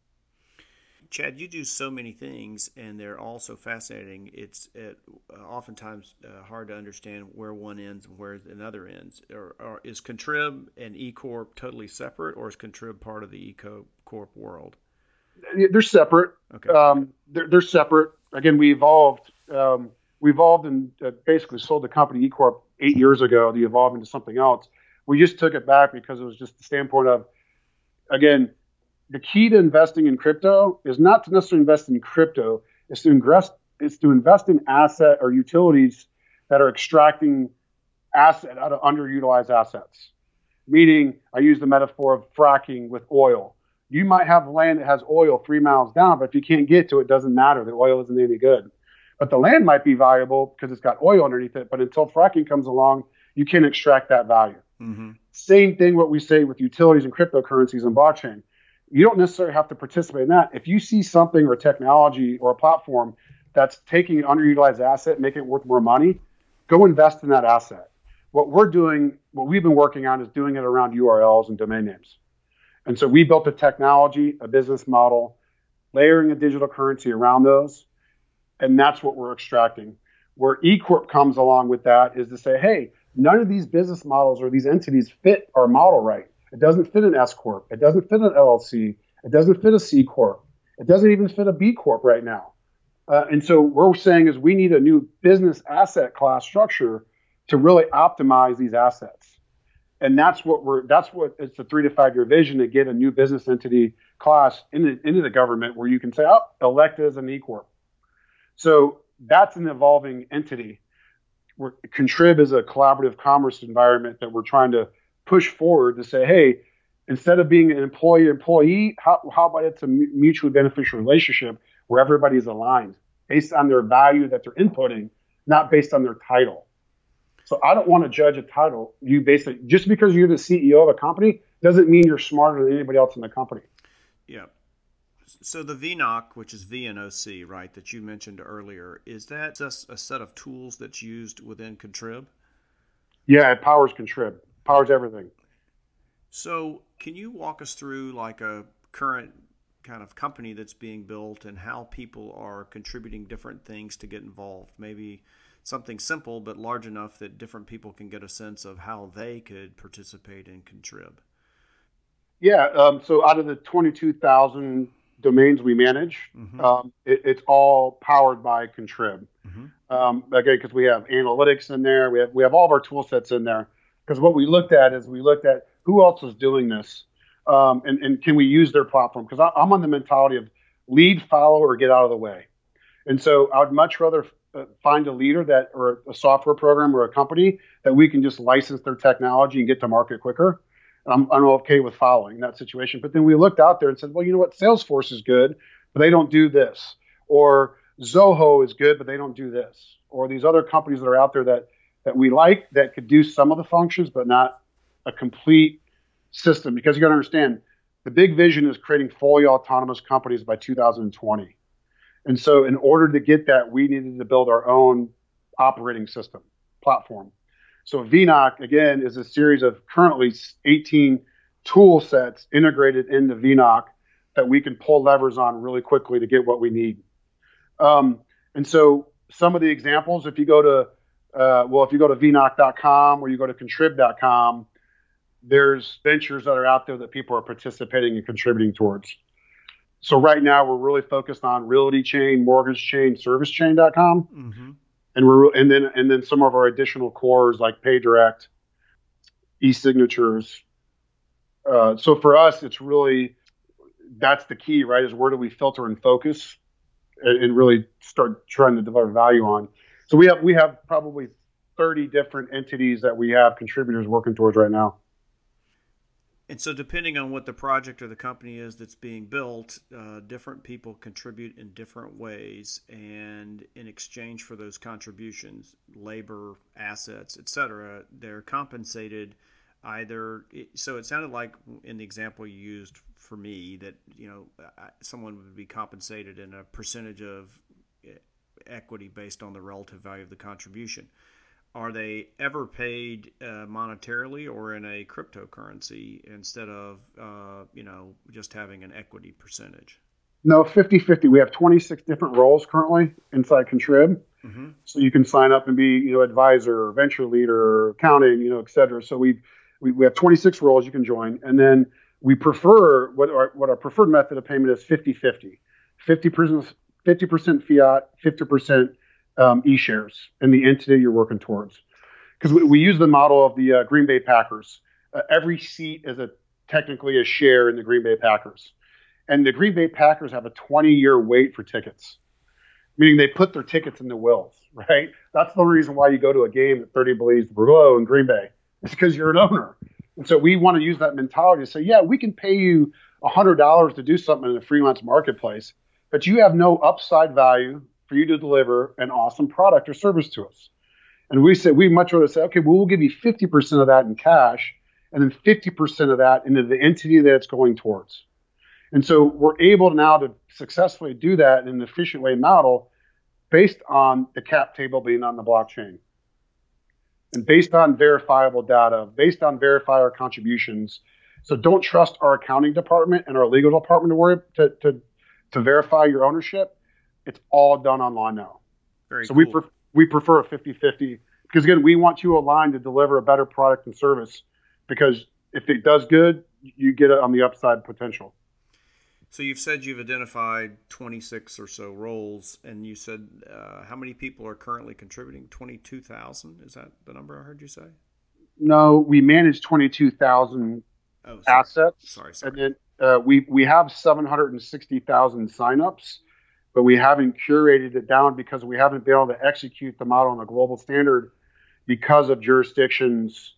[SPEAKER 1] Chad, you do so many things, and they're all so fascinating. It's it, uh, oftentimes uh, hard to understand where one ends and where another ends. Or, or, is Contrib and eCorp totally separate, or is Contrib part of the eCorp world?
[SPEAKER 2] They're separate. Okay. Um, they're, they're, separate. Again, we evolved. Um, we evolved and uh, basically sold the company eCorp eight years ago. To evolve into something else. We just took it back because it was just the standpoint of, again, the key to investing in crypto is not to necessarily invest in crypto. It's to invest. It's to invest in asset or utilities that are extracting asset out of underutilized assets. Meaning, I use the metaphor of fracking with oil. You might have land that has oil three miles down, but if you can't get to it, it doesn't matter. The oil isn't any good. But the land might be valuable because it's got oil underneath it. But until fracking comes along, you can't extract that value. Mm-hmm. Same thing what we say with utilities and cryptocurrencies and blockchain you don't necessarily have to participate in that. If you see something or technology or a platform that's taking an underutilized asset, making it worth more money, go invest in that asset. What we're doing, what we've been working on is doing it around URLs and domain names. And so we built a technology, a business model, layering a digital currency around those. And that's what we're extracting. Where eCorp comes along with that is to say, hey, none of these business models or these entities fit our model right. It doesn't fit an S corp. It doesn't fit an LLC. It doesn't fit a C corp. It doesn't even fit a B corp right now. Uh, and so what we're saying is we need a new business asset class structure to really optimize these assets. And that's what we're that's what it's a three to five year vision to get a new business entity class into, into the government where you can say, oh, elect as an E Corp. So that's an evolving entity. We're, Contrib is a collaborative commerce environment that we're trying to push forward to say, hey, instead of being an employee employee, how, how about it's a mutually beneficial relationship where everybody's aligned based on their value that they're inputting, not based on their title. So I don't want to judge a title. You basically just because you're the CEO of a company doesn't mean you're smarter than anybody else in the company.
[SPEAKER 1] Yeah. So the VNOC, which is VNOC, right, that you mentioned earlier, is that just a set of tools that's used within Contrib?
[SPEAKER 2] Yeah, it powers Contrib, powers everything.
[SPEAKER 1] So can you walk us through like a current kind of company that's being built and how people are contributing different things to get involved? Maybe something simple but large enough that different people can get a sense of how they could participate and Contrib.
[SPEAKER 2] Yeah, um, so out of the 22,000 domains we manage, mm-hmm. um, it, it's all powered by Contrib. Mm-hmm. Um, again, because we have analytics in there, we have we have all of our tool sets in there. Because what we looked at is we looked at who else is doing this, um, and, and can we use their platform? Because I'm on the mentality of lead, follow, or get out of the way. And so I would much rather uh, find a leader that, or a software program or a company that we can just license their technology and get to market quicker I'm, I'm okay with following that situation. But then we looked out there and said, well, you know what? Salesforce is good, but they don't do this. Or Zoho is good, but they don't do this. Or these other companies that are out there that that we like that could do some of the functions, but not a complete system. Because you got to understand, the big vision is creating fully autonomous companies by 2020. And so, in order to get that, we needed to build our own operating system platform. So VNOC again is a series of currently 18 tool sets integrated into VNOC that we can pull levers on really quickly to get what we need. Um, and so some of the examples, if you go to uh, well, if you go to vnoc.com or you go to contrib.com, there's ventures that are out there that people are participating and contributing towards. So right now we're really focused on realty chain, mortgage chain, service chain.com. Mm-hmm and we're and then and then some of our additional cores like PayDirect, e-signatures. Uh, so for us, it's really that's the key, right? Is where do we filter and focus, and, and really start trying to deliver value on. So we have we have probably 30 different entities that we have contributors working towards right now.
[SPEAKER 1] And so, depending on what the project or the company is that's being built, uh, different people contribute in different ways. And in exchange for those contributions, labor, assets, etc., they're compensated either. So, it sounded like in the example you used for me that you know someone would be compensated in a percentage of equity based on the relative value of the contribution. Are they ever paid uh, monetarily or in a cryptocurrency instead of uh, you know just having an equity percentage?
[SPEAKER 2] No 50-50 we have 26 different roles currently inside contrib. Mm-hmm. so you can sign up and be you know advisor venture leader accounting you know et cetera. So we, we, we have 26 roles you can join. And then we prefer what our, what our preferred method of payment is 50-50 50% 50% fiat 50% um, e-shares in the entity you're working towards. Because we, we, use the model of the uh, Green Bay Packers. Uh, every seat is a technically a share in the Green Bay Packers, and the Green Bay Packers have a 20-year wait for tickets, meaning they put their tickets in the wills. Right? That's the reason why you go to a game at 30 Blaze Brule in Green Bay. It's because you're an owner. And so we want to use that mentality to say, yeah, we can pay you $100 to do something in the freelance marketplace, but you have no upside value for you to deliver an awesome product or service to us. And we said, we much rather say, okay, well, we'll give you 50% of that in cash and then 50% of that into the entity that it's going towards. And so we're able now to successfully do that in an efficient way model based on the cap table being on the blockchain. And based on verifiable data, based on verifier contributions. So don't trust our accounting department and our legal department to worry to, to, to verify your ownership. It's all done online now. Very so cool. we pre- we prefer a 50-50 because again, we want you aligned to deliver a better product and service because if it does good, you get it on the upside potential.
[SPEAKER 1] So you've said you've identified 26 or so roles, and you said uh, how many people are currently contributing? 22,000. Is that the number I heard you say?
[SPEAKER 2] No, we manage 22,000 oh, assets.
[SPEAKER 1] Sorry, sorry.
[SPEAKER 2] And then uh, we we have 760,000 signups but we haven't curated it down because we haven't been able to execute the model on a global standard because of jurisdictions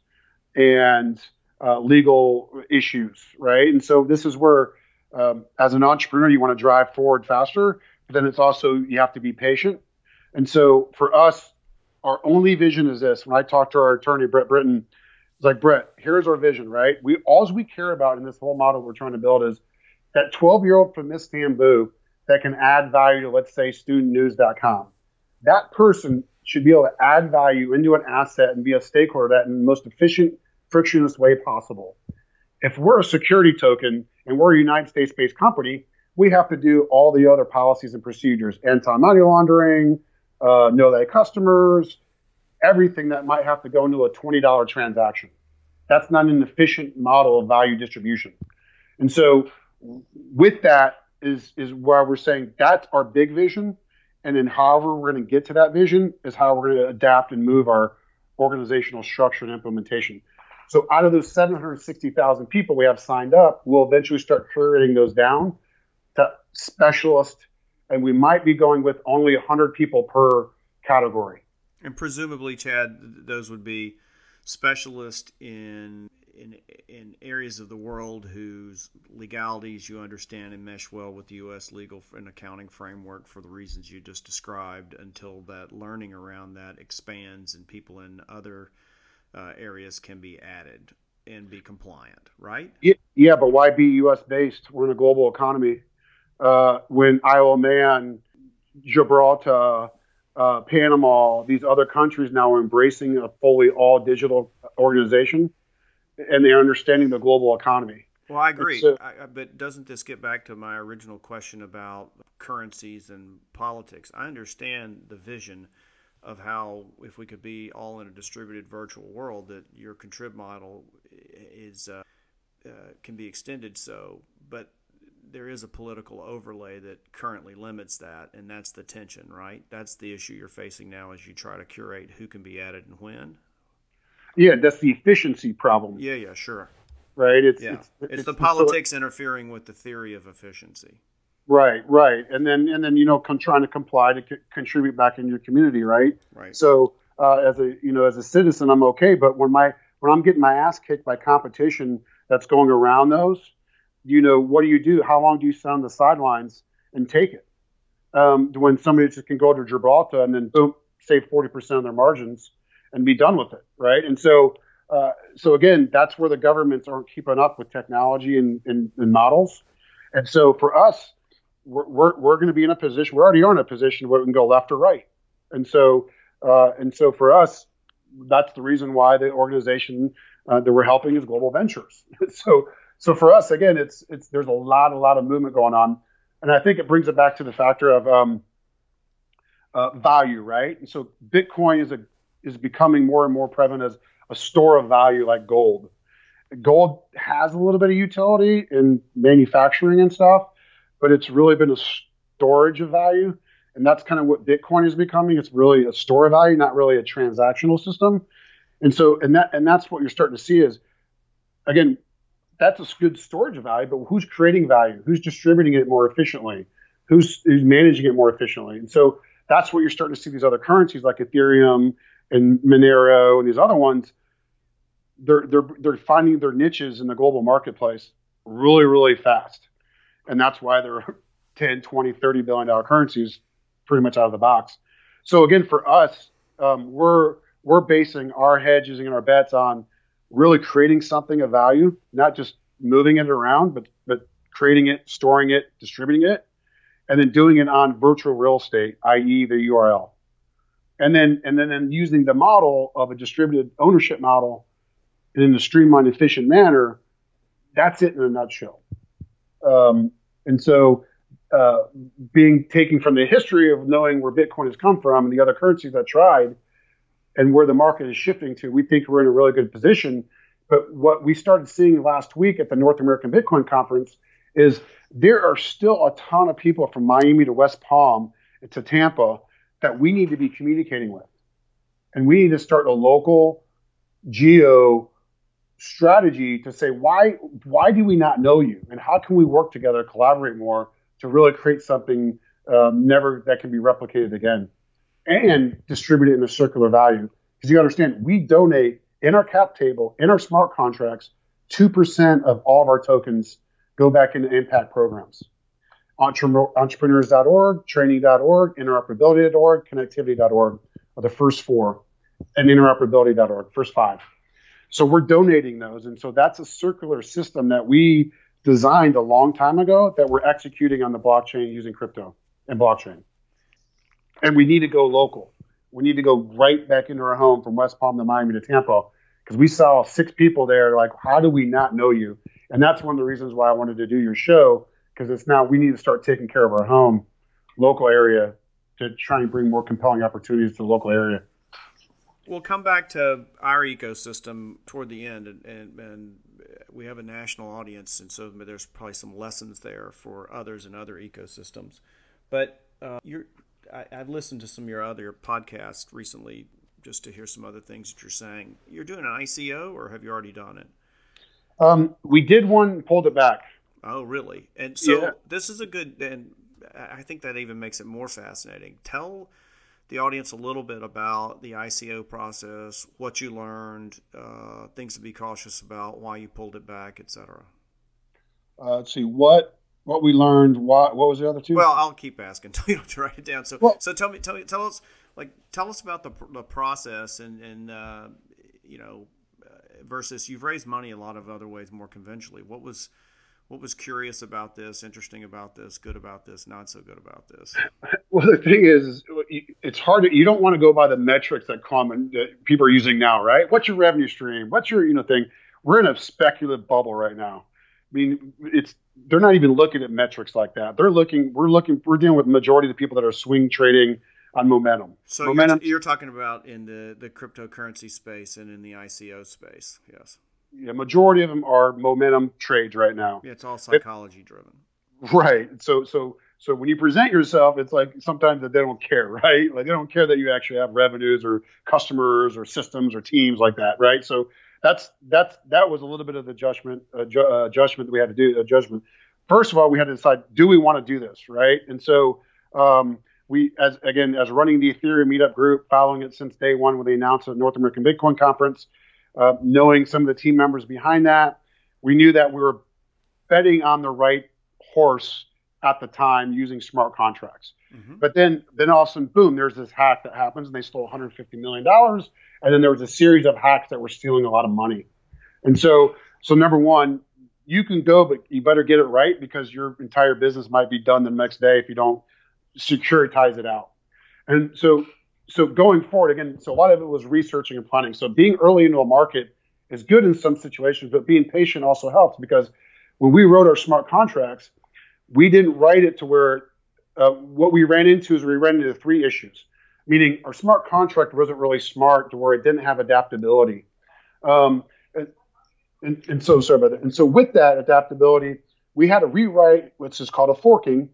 [SPEAKER 2] and uh, legal issues, right? And so this is where, um, as an entrepreneur, you want to drive forward faster, but then it's also you have to be patient. And so for us, our only vision is this. When I talk to our attorney Brett Britton, it's like Brett, here's our vision, right? We all we care about in this whole model we're trying to build is that 12 year old from Istanbul that can add value to, let's say, studentnews.com. That person should be able to add value into an asset and be a stakeholder that in the most efficient, frictionless way possible. If we're a security token and we're a United States based company, we have to do all the other policies and procedures anti money laundering, uh, know that customers, everything that might have to go into a $20 transaction. That's not an efficient model of value distribution. And so, with that, is is why we're saying that's our big vision, and then however we're going to get to that vision is how we're going to adapt and move our organizational structure and implementation. So out of those 760,000 people we have signed up, we'll eventually start curating those down to specialist, and we might be going with only 100 people per category.
[SPEAKER 1] And presumably, Chad, those would be specialists in in in areas of the world whose legalities you understand and mesh well with the U.S. legal and accounting framework for the reasons you just described. Until that learning around that expands and people in other uh, areas can be added and be compliant, right?
[SPEAKER 2] Yeah, but why be U.S. based? We're in a global economy. Uh, when Isle of Man, Gibraltar, uh, Panama, these other countries now are embracing a fully all digital organization and they're understanding the global economy.
[SPEAKER 1] Well, I agree. So, I, but doesn't this get back to my original question about currencies and politics? I understand the vision of how, if we could be all in a distributed virtual world, that your contrib model is uh, uh, can be extended. So, but there is a political overlay that currently limits that, and that's the tension, right? That's the issue you're facing now as you try to curate who can be added and when.
[SPEAKER 2] Yeah, that's the efficiency problem.
[SPEAKER 1] Yeah, yeah, sure.
[SPEAKER 2] Right.
[SPEAKER 1] It's yeah. it's, it's, it's the politics interfering with the theory of efficiency.
[SPEAKER 2] Right, right, and then and then you know, com- trying to comply to c- contribute back in your community, right?
[SPEAKER 1] Right.
[SPEAKER 2] So uh, as a you know as a citizen, I'm okay, but when my when I'm getting my ass kicked by competition that's going around those, you know, what do you do? How long do you sit on the sidelines and take it? Um, when somebody just can go to Gibraltar and then boom, save 40% of their margins and be done with it, right? And so, uh, so again, that's where the governments aren't keeping up with technology and, and, and models. And so for us, we're, we're, we're going to be in a position, we already are in a position where we can go left or right. And so, uh, and so for us, that's the reason why the organization uh, that we're helping is Global Ventures. so, so for us, again, it's it's there's a lot, a lot of movement going on, and I think it brings it back to the factor of um, uh, value, right? And so Bitcoin is a is becoming more and more prevalent as a store of value like gold. Gold has a little bit of utility in manufacturing and stuff, but it's really been a storage of value. And that's kind of what Bitcoin is becoming. It's really a store of value, not really a transactional system. And so, and that, and that's what you're starting to see is, again, that's a good storage of value, but who's creating value? Who's distributing it more efficiently? Who's, who's managing it more efficiently? And so that's what you're starting to see these other currencies like Ethereum and Monero and these other ones. They're, they're, they're finding their niches in the global marketplace really, really fast. And that's why they're 10, 20, 30 billion dollar currencies pretty much out of the box. So again, for us, um, we're, we're basing our hedges and our bets on really creating something of value, not just moving it around, but but creating it, storing it, distributing it, and then doing it on virtual real estate, i.e., the URL, and then and then, then using the model of a distributed ownership model in a streamlined, efficient manner. That's it in a nutshell. Um, and so, uh, being taken from the history of knowing where Bitcoin has come from and the other currencies that tried and where the market is shifting to, we think we're in a really good position. But what we started seeing last week at the North American Bitcoin Conference is there are still a ton of people from Miami to West Palm to Tampa that we need to be communicating with. And we need to start a local geo strategy to say why why do we not know you and how can we work together collaborate more to really create something um, never that can be replicated again and distribute it in a circular value. Because you understand, we donate in our cap table, in our smart contracts, 2% of all of our tokens go back into impact programs. Entrepreneurs.org, training.org, interoperability.org, connectivity.org are the first four, and interoperability.org, first five. So we're donating those. And so that's a circular system that we designed a long time ago that we're executing on the blockchain using crypto and blockchain. And we need to go local. We need to go right back into our home from West Palm to Miami to Tampa because we saw six people there. Like, how do we not know you? And that's one of the reasons why I wanted to do your show because it's now we need to start taking care of our home, local area to try and bring more compelling opportunities to the local area.
[SPEAKER 1] We'll come back to our ecosystem toward the end, and, and, and we have a national audience, and so there's probably some lessons there for others in other ecosystems. But uh, you're, I, have listened to some of your other podcasts recently just to hear some other things that you're saying. You're doing an ICO, or have you already done it?
[SPEAKER 2] Um, we did one, pulled it back.
[SPEAKER 1] Oh, really? And so yeah. this is a good, and I think that even makes it more fascinating. Tell the audience a little bit about the ICO process, what you learned, uh, things to be cautious about, why you pulled it back, etc.
[SPEAKER 2] Uh, let's see what what we learned. What what was the other two?
[SPEAKER 1] Well, I'll keep asking until you don't write it down. So well, so tell me tell me tell us like tell us about the the process and and uh, you know uh, versus you've raised money a lot of other ways more conventionally. What was what was curious about this, interesting about this, good about this, not so good about this?
[SPEAKER 2] Well, the thing is, it's hard to, you don't want to go by the metrics that common that people are using now, right? What's your revenue stream? What's your, you know, thing? We're in a speculative bubble right now. I mean, it's, they're not even looking at metrics like that. They're looking, we're looking, we're dealing with the majority of the people that are swing trading on momentum.
[SPEAKER 1] So
[SPEAKER 2] momentum.
[SPEAKER 1] You're, you're talking about in the, the cryptocurrency space and in the ICO space. Yes
[SPEAKER 2] yeah, majority of them are momentum trades right now.
[SPEAKER 1] Yeah, it's all psychology it, driven.
[SPEAKER 2] Right. So so so when you present yourself, it's like sometimes that they don't care, right? Like they don't care that you actually have revenues or customers or systems or teams like that, right? So that's that's that was a little bit of the judgment uh, ju- uh, judgment that we had to do. A judgment. First of all, we had to decide: do we want to do this, right? And so um, we, as again, as running the Ethereum meetup group, following it since day one when they announced the North American Bitcoin Conference, uh, knowing some of the team members behind that, we knew that we were betting on the right horse at the time using smart contracts. Mm-hmm. But then, then all of a sudden, boom, there's this hack that happens, and they stole 150 million dollars. And then there was a series of hacks that were stealing a lot of money. And so, so number one, you can go, but you better get it right because your entire business might be done the next day if you don't securitize it out. And so so going forward again, so a lot of it was researching and planning. So being early into a market is good in some situations, but being patient also helps because when we wrote our smart contracts, we didn't write it to where uh, what we ran into is we ran into three issues. Meaning our smart contract wasn't really smart to where it didn't have adaptability. Um, and, and, and so sorry about that. And so with that adaptability, we had to rewrite what's is called a forking,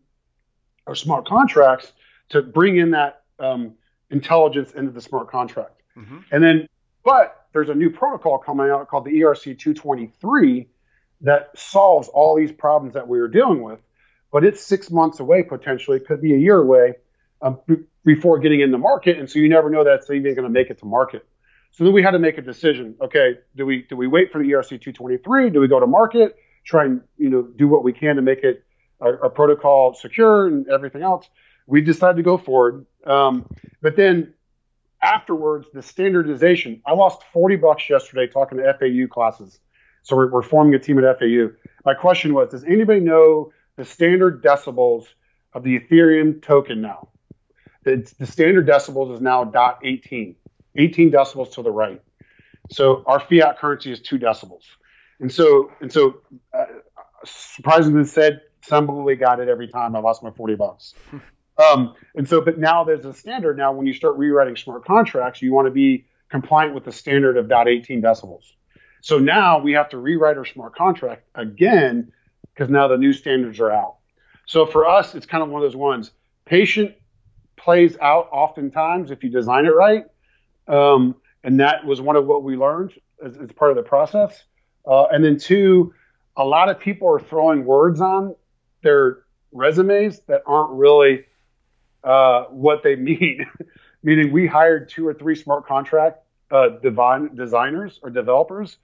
[SPEAKER 2] our smart contracts to bring in that um, intelligence into the smart contract. Mm-hmm. And then, but there's a new protocol coming out called the ERC 223 that solves all these problems that we were dealing with. But it's six months away potentially, could be a year away um, b- before getting in the market, and so you never know that it's even going to make it to market. So then we had to make a decision. Okay, do we do we wait for the ERC 223? Do we go to market? Try and you know do what we can to make it our protocol secure and everything else. We decided to go forward um, but then afterwards, the standardization. I lost 40 bucks yesterday talking to FAU classes. So we're, we're forming a team at FAU. My question was, does anybody know the standard decibels of the Ethereum token now? The, the standard decibels is now dot 18, 18 decibels to the right. So our fiat currency is two decibels. And so, and so, uh, surprisingly said, somebody got it every time I lost my 40 bucks. Um, and so, but now there's a standard. Now, when you start rewriting smart contracts, you want to be compliant with the standard of dot 18 decibels. So now we have to rewrite our smart contract again because now the new standards are out. So for us, it's kind of one of those ones. Patient plays out oftentimes if you design it right. Um, and that was one of what we learned as, as part of the process. Uh, and then two, a lot of people are throwing words on their resumes that aren't really uh, what they mean. Meaning, we hired two or three smart contract uh, divine designers or developers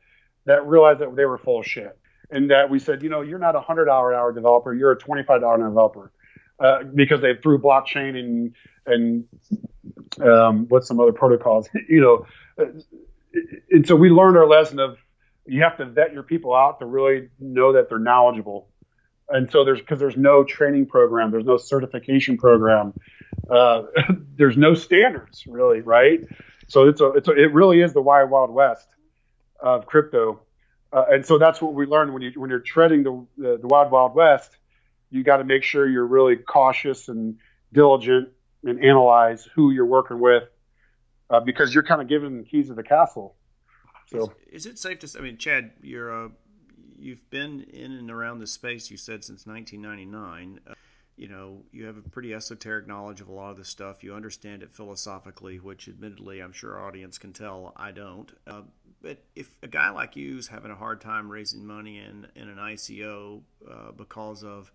[SPEAKER 2] that realized that they were full of shit, and that we said, you know, you're not a hundred dollar hour developer, you're a twenty five dollar developer, uh, because they threw blockchain and and um, what's some other protocols, you know, uh, and so we learned our lesson of you have to vet your people out to really know that they're knowledgeable. And so there's because there's no training program, there's no certification program, uh, there's no standards really, right? So it's a, it's a, it really is the wild wild west of crypto, uh, and so that's what we learned when you when you're treading the the, the wild wild west. You got to make sure you're really cautious and diligent and analyze who you're working with uh, because you're kind of given the keys of the castle.
[SPEAKER 1] So, is, is it safe to say? I mean, Chad, you're uh, you've been in and around this space. You said since 1999. Uh, you know, you have a pretty esoteric knowledge of a lot of this stuff. You understand it philosophically, which, admittedly, I'm sure our audience can tell I don't. Uh, but if a guy like you is having a hard time raising money in in an ICO uh, because of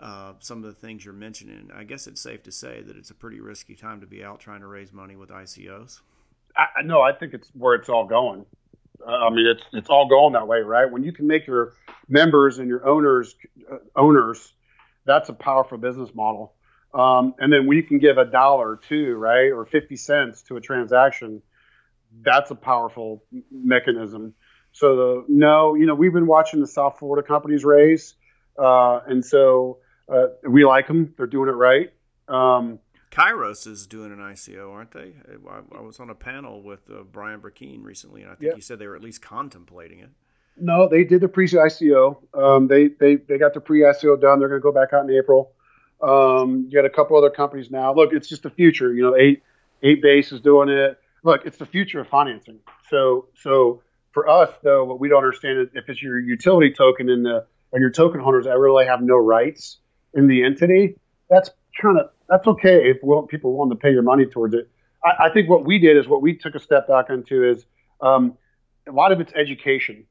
[SPEAKER 1] uh, some of the things you're mentioning, I guess it's safe to say that it's a pretty risky time to be out trying to raise money with ICOs.
[SPEAKER 2] I, no, I think it's where it's all going. Uh, I mean, it's it's all going that way, right? When you can make your members and your owners uh, owners, that's a powerful business model. Um, and then when you can give a dollar two, right, or fifty cents to a transaction, that's a powerful mechanism. So the, no, you know, we've been watching the South Florida companies raise, uh, and so uh, we like them. They're doing it right. Um,
[SPEAKER 1] Kairos is doing an ICO, aren't they? I, I was on a panel with uh, Brian Brackeen recently, and I think he said they were at least contemplating it.
[SPEAKER 2] No, they did the pre-ICO. Um, they they they got the pre-ICO done. They're going to go back out in April. Um, you got a couple other companies now. Look, it's just the future. You know, eight eight base is doing it. Look, it's the future of financing. So so for us though, what we don't understand is if it's your utility token in the and your token holders that really have no rights in the entity, that's kind of that's okay if people want to pay your money towards it. I, I, think what we did is what we took a step back into is um, a lot of it's education.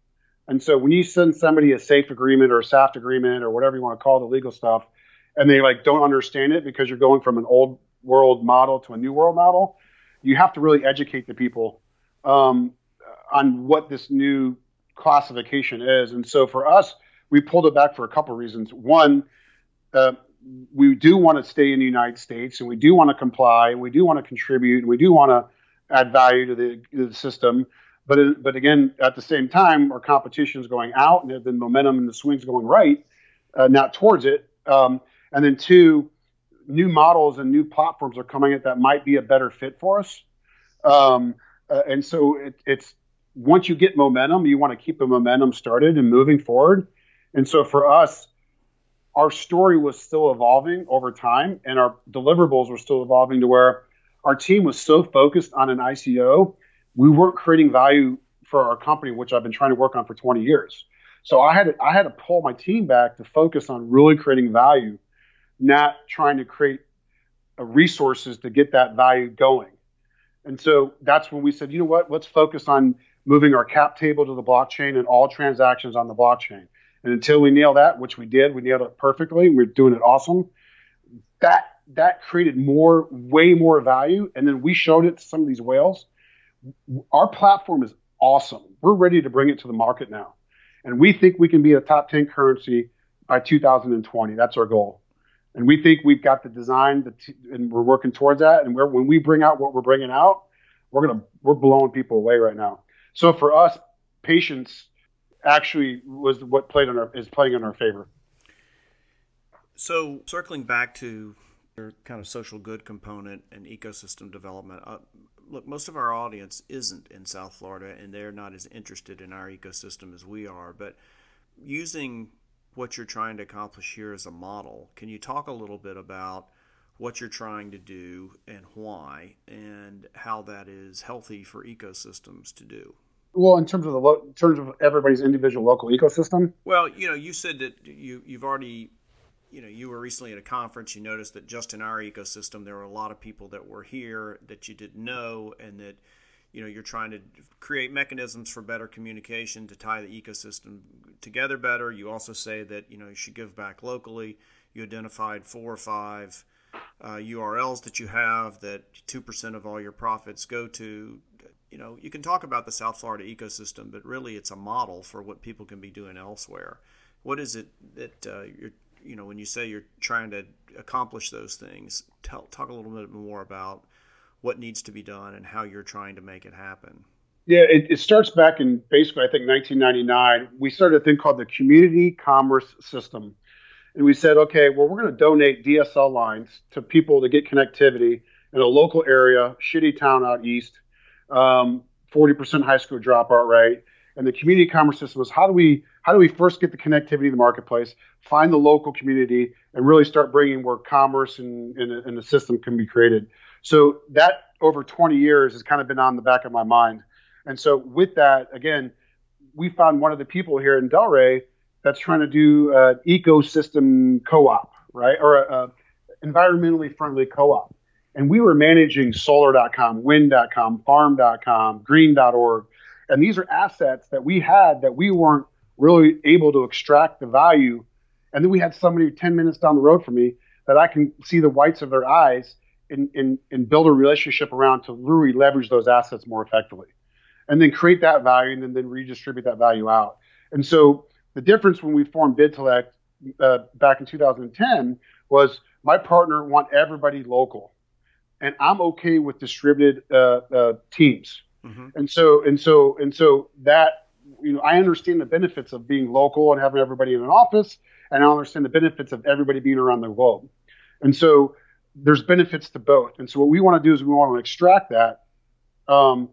[SPEAKER 2] And so when you send somebody a safe agreement or a SAFT agreement or whatever you want to call the legal stuff, and they like don't understand it because you're going from an old world model to a new world model, you have to really educate the people um, on what this new classification is. And so for us, we pulled it back for a couple reasons. One, uh, we do want to stay in the United States and we do want to comply and we do want to contribute and we do want to add value to the, to the system. But, but again, at the same time, our competition is going out and the momentum and the swings going right, uh, not towards it. Um, and then two, new models and new platforms are coming at that might be a better fit for us. Um, uh, and so it, it's once you get momentum, you want to keep the momentum started and moving forward. And so for us, our story was still evolving over time and our deliverables were still evolving to where our team was so focused on an ICO, we weren't creating value for our company, which I've been trying to work on for 20 years. So I had to, I had to pull my team back to focus on really creating value, not trying to create uh, resources to get that value going. And so that's when we said, you know what, let's focus on moving our cap table to the blockchain and all transactions on the blockchain. And until we nail that, which we did, we nailed it perfectly. We're doing it awesome. That that created more, way more value. And then we showed it to some of these whales. Our platform is awesome. We're ready to bring it to the market now. And we think we can be a top 10 currency by 2020. That's our goal. And we think we've got the design, the t- and we're working towards that. And when we bring out what we're bringing out, we're gonna we're blowing people away right now. So for us, patience actually was what played in our is playing in our favor.
[SPEAKER 1] So circling back to your kind of social good component and ecosystem development. Uh, look, most of our audience isn't in South Florida, and they're not as interested in our ecosystem as we are. But using what you're trying to accomplish here as a model, can you talk a little bit about what you're trying to do and why, and how that is healthy for ecosystems to do?
[SPEAKER 2] Well, in terms of the lo- in terms of everybody's individual local ecosystem.
[SPEAKER 1] Well, you know, you said that you you've already, you know, you were recently at a conference. You noticed that just in our ecosystem, there were a lot of people that were here that you didn't know, and that you know you're trying to create mechanisms for better communication to tie the ecosystem together better. You also say that you know you should give back locally. You identified four or five uh, URLs that you have that two percent of all your profits go to you know, you can talk about the South Florida ecosystem, but really it's a model for what people can be doing elsewhere. What is it that uh, you're, you know, when you say you're trying to accomplish those things, tell, talk a little bit more about what needs to be done and how you're trying to make it happen.
[SPEAKER 2] Yeah, it, it, starts back in basically, I think, 1999. We started a thing called the Community Commerce System. And we said, okay, well, we're going to donate DSL lines to people to get connectivity in a local area, shitty town out east, um, 40% high school dropout rate. And the community commerce system was how do we how do we first get the connectivity in the marketplace, find the local community, and really start bringing where commerce and, and, and the system can be created. So that over 20 years has kind of been on the back of my mind. And so with that, again, we found one of the people here in Delray that's trying to do an ecosystem co-op, right, or a, a environmentally friendly co-op. And we were managing solar.com, wind.com, farm.com, green.org. And these are assets that we had that we weren't really able to extract the value. And then we had somebody 10 minutes down the road from me that I can see the whites of their eyes and, and, and build a relationship around to really leverage those assets more effectively and then create that value and then, then redistribute that value out. And so the difference when we formed BidTellect uh, back in 2010 was my partner want everybody local, and I'm okay with distributed uh, uh, teams. Mm-hmm. And so and so and so that you know I understand the benefits of being local and having everybody in an office, and I understand the benefits of everybody being around the globe. And so there's benefits to both. And so what we want to do is we want to extract that um,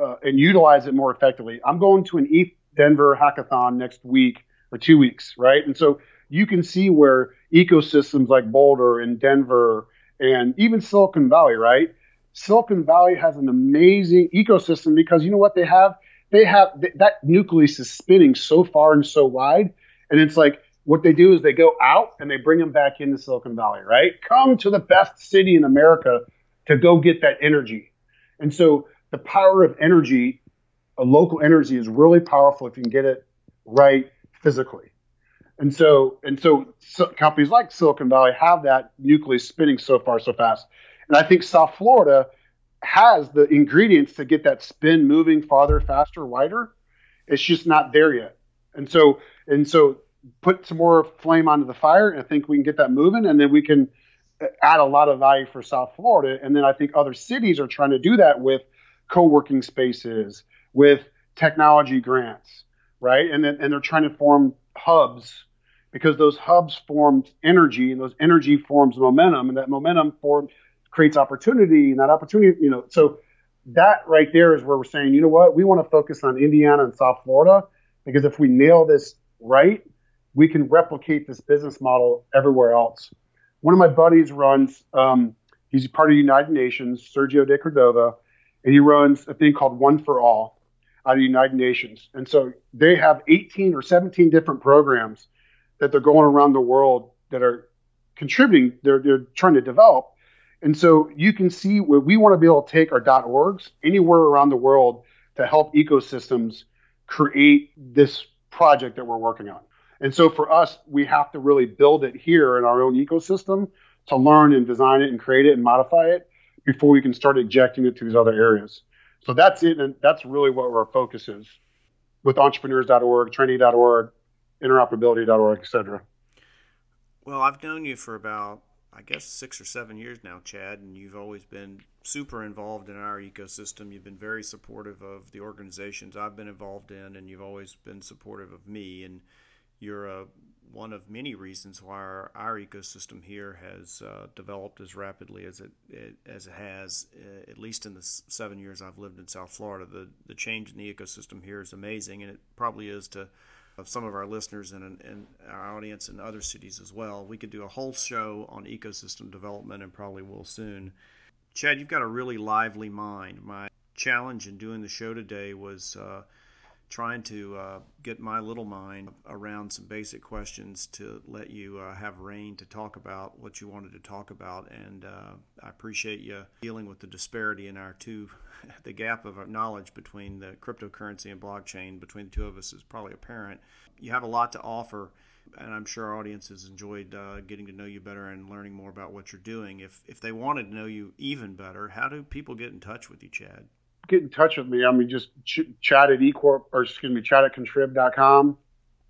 [SPEAKER 2] uh, and utilize it more effectively. I'm going to an ETH Denver hackathon next week or two weeks, right? And so you can see where ecosystems like Boulder and Denver and even Silicon Valley, right? Silicon Valley has an amazing ecosystem because you know what they have? They have that nucleus is spinning so far and so wide. And it's like what they do is they go out and they bring them back into Silicon Valley, right? Come to the best city in America to go get that energy. And so the power of energy, a local energy is really powerful if you can get it right physically. And so, and so, so companies like Silicon Valley have that nucleus spinning so far so fast. And I think South Florida has the ingredients to get that spin moving farther, faster, wider. It's just not there yet. And so, and so put some more flame onto the fire and I think we can get that moving and then we can uh, add a lot of value for South Florida. And then I think other cities are trying to do that with co-working spaces, with technology grants, right? And then, and they're trying to form hubs because those hubs form energy and those energy forms momentum and that momentum form creates opportunity and that opportunity, you know, so that right there is where we're saying, you know what, we want to focus on Indiana and South Florida because if we nail this right, we can replicate this business model everywhere else. One of my buddies runs, um, he's part of United Nations, Sergio de Cordova, and he runs a thing called One for All out of the United Nations. And so they have 18 or 17 different programs that they're going around the world that are contributing, they're, they're trying to develop. And so you can see where we want to be able to take our .orgs anywhere around the world to help ecosystems create this project that we're working on. And so for us, we have to really build it here in our own ecosystem to learn and design it and create it and modify it before we can start ejecting it to these other areas. So that's it, and that's really what our focus is with entrepreneurs.org, training.org, interoperability.org, et cetera.
[SPEAKER 1] Well, I've known you for about, I guess, six or seven years now, Chad, and you've always been super involved in our ecosystem. You've been very supportive of the organizations I've been involved in, and you've always been supportive of me. And you're a one of many reasons why our, our ecosystem here has uh, developed as rapidly as it, it as it has, uh, at least in the seven years I've lived in South Florida. The the change in the ecosystem here is amazing, and it probably is to some of our listeners and, and our audience in other cities as well. We could do a whole show on ecosystem development, and probably will soon. Chad, you've got a really lively mind. My challenge in doing the show today was. Uh, trying to uh, get my little mind around some basic questions to let you uh, have reign to talk about what you wanted to talk about. And uh, I appreciate you dealing with the disparity in our two, the gap of knowledge between the cryptocurrency and blockchain between the two of us is probably apparent. You have a lot to offer. And I'm sure our audience has enjoyed uh, getting to know you better and learning more about what you're doing. If if they wanted to know you even better, how do people get in touch with you, Chad?
[SPEAKER 2] Get in touch with me. I mean, just ch- chad at ecorp or excuse me, chad at contrib.com,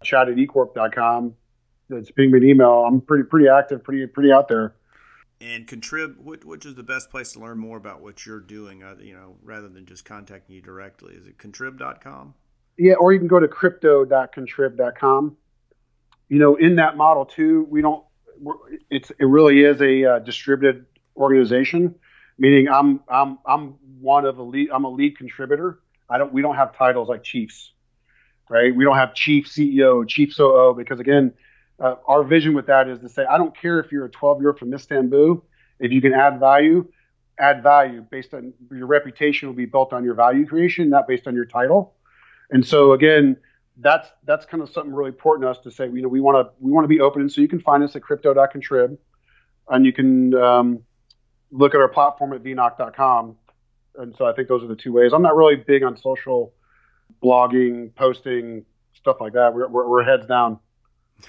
[SPEAKER 2] chad at ecorp.com. It's being an email. I'm pretty pretty active, pretty pretty out there.
[SPEAKER 1] And Contrib, which is the best place to learn more about what you're doing, uh, you know, rather than just contacting you directly? Is it contrib.com?
[SPEAKER 2] Yeah, or you can go to crypto.contrib.com. You know, in that model too, we don't. It's it really is a uh, distributed organization, meaning I'm I'm I'm one of the lead. I'm a lead contributor. I don't. We don't have titles like chiefs, right? We don't have chief CEO, chief COO, because again, uh, our vision with that is to say, I don't care if you're a 12 year old from Istanbul, if you can add value, add value based on your reputation will be built on your value creation, not based on your title. And so again, that's that's kind of something really important to us to say. You know, we want to we want to be open, and so you can find us at crypto.contrib, and you can um, look at our platform at vnoc.com. And so I think those are the two ways. I'm not really big on social blogging, posting, stuff like that. We're, we're, we're heads down.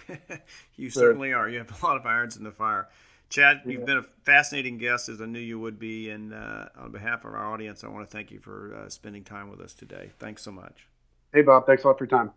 [SPEAKER 1] you certainly are. You have a lot of irons in the fire. Chad, you've been a fascinating guest, as I knew you would be. And uh, on behalf of our audience, I want to thank you for uh, spending time with us today. Thanks so much.
[SPEAKER 2] Hey, Bob. Thanks a lot for your time.